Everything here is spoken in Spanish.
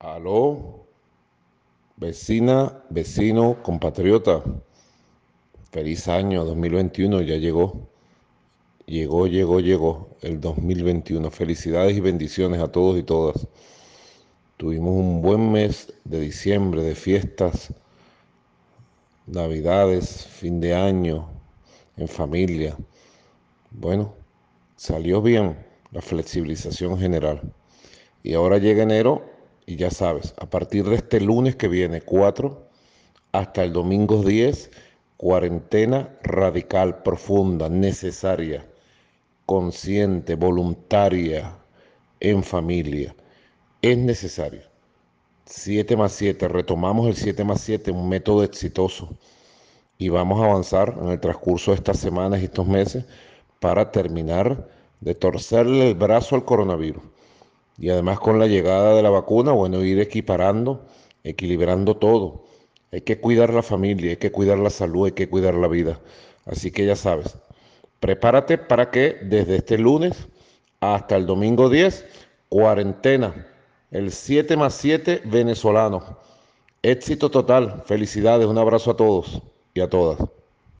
Aló, vecina, vecino, compatriota. Feliz año 2021, ya llegó. Llegó, llegó, llegó el 2021. Felicidades y bendiciones a todos y todas. Tuvimos un buen mes de diciembre, de fiestas, navidades, fin de año, en familia. Bueno, salió bien la flexibilización general. Y ahora llega enero y ya sabes, a partir de este lunes que viene, 4, hasta el domingo 10, cuarentena radical, profunda, necesaria, consciente, voluntaria, en familia. Es necesario. 7 más 7, retomamos el 7 más 7, un método exitoso. Y vamos a avanzar en el transcurso de estas semanas y estos meses para terminar de torcerle el brazo al coronavirus y además con la llegada de la vacuna, bueno, ir equiparando, equilibrando todo. Hay que cuidar la familia, hay que cuidar la salud, hay que cuidar la vida. Así que ya sabes, prepárate para que desde este lunes hasta el domingo 10, cuarentena, el 7 más 7 venezolano. Éxito total, felicidades, un abrazo a todos y a todas.